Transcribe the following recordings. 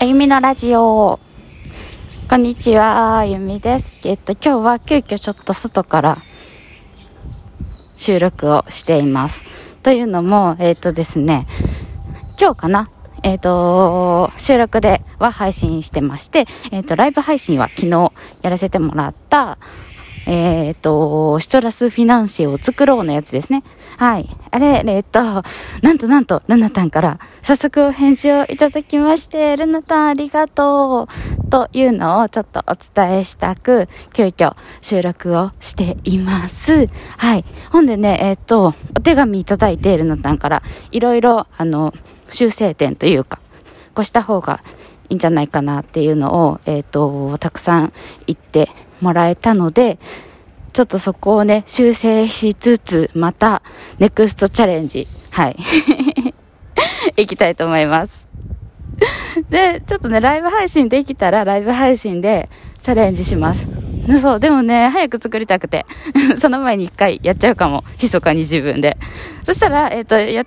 あゆみのラジオ。こんにちは、あゆみです。えっと、今日は急遽ちょっと外から収録をしています。というのも、えっとですね、今日かな？えっ、と、収録では配信してまして、えっ、と、ライブ配信は昨日やらせてもらった、えっ、と、シトラスフィナンシェを作ろうのやつですね。はい。あれ、えっ、と、なんとなんと、ルナタンから早速お返事をいただきまして、ルナタンありがとう。というのをちょっとお伝えしたく、急遽収録をしています。はい。ほんでね、えっ、と、お手紙いただいて、ルナタンから、いろいろ、あの、修正点というか、こうした方がいいんじゃないかなっていうのを、えっ、と、たくさん言ってもらえたので、ちょっとそこをね、修正しつつ、また、ネクストチャレンジ、はい。いきたいと思います。で、ちょっとね、ライブ配信できたら、ライブ配信でチャレンジします。そう、でもね、早く作りたくて、その前に一回やっちゃうかも。密かに自分で。そしたら、えっ、と、や、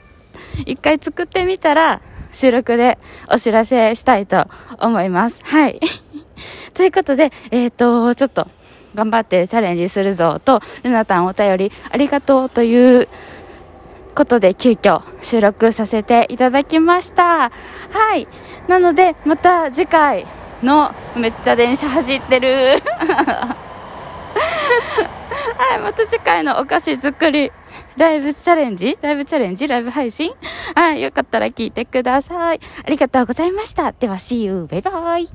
一回作ってみたら、収録でお知らせしたいと思います。はい。ということで、えっ、と、ちょっと、頑張ってチャレンジするぞと、ルナタンお便りありがとうということで急遽収録させていただきました。はい。なので、また次回のめっちゃ電車走ってる。はい。また次回のお菓子作り、ライブチャレンジ？ライブチャレンジ？ライブ配信？はい。よかったら聞いてください。ありがとうございました。では、See you. バイバイ。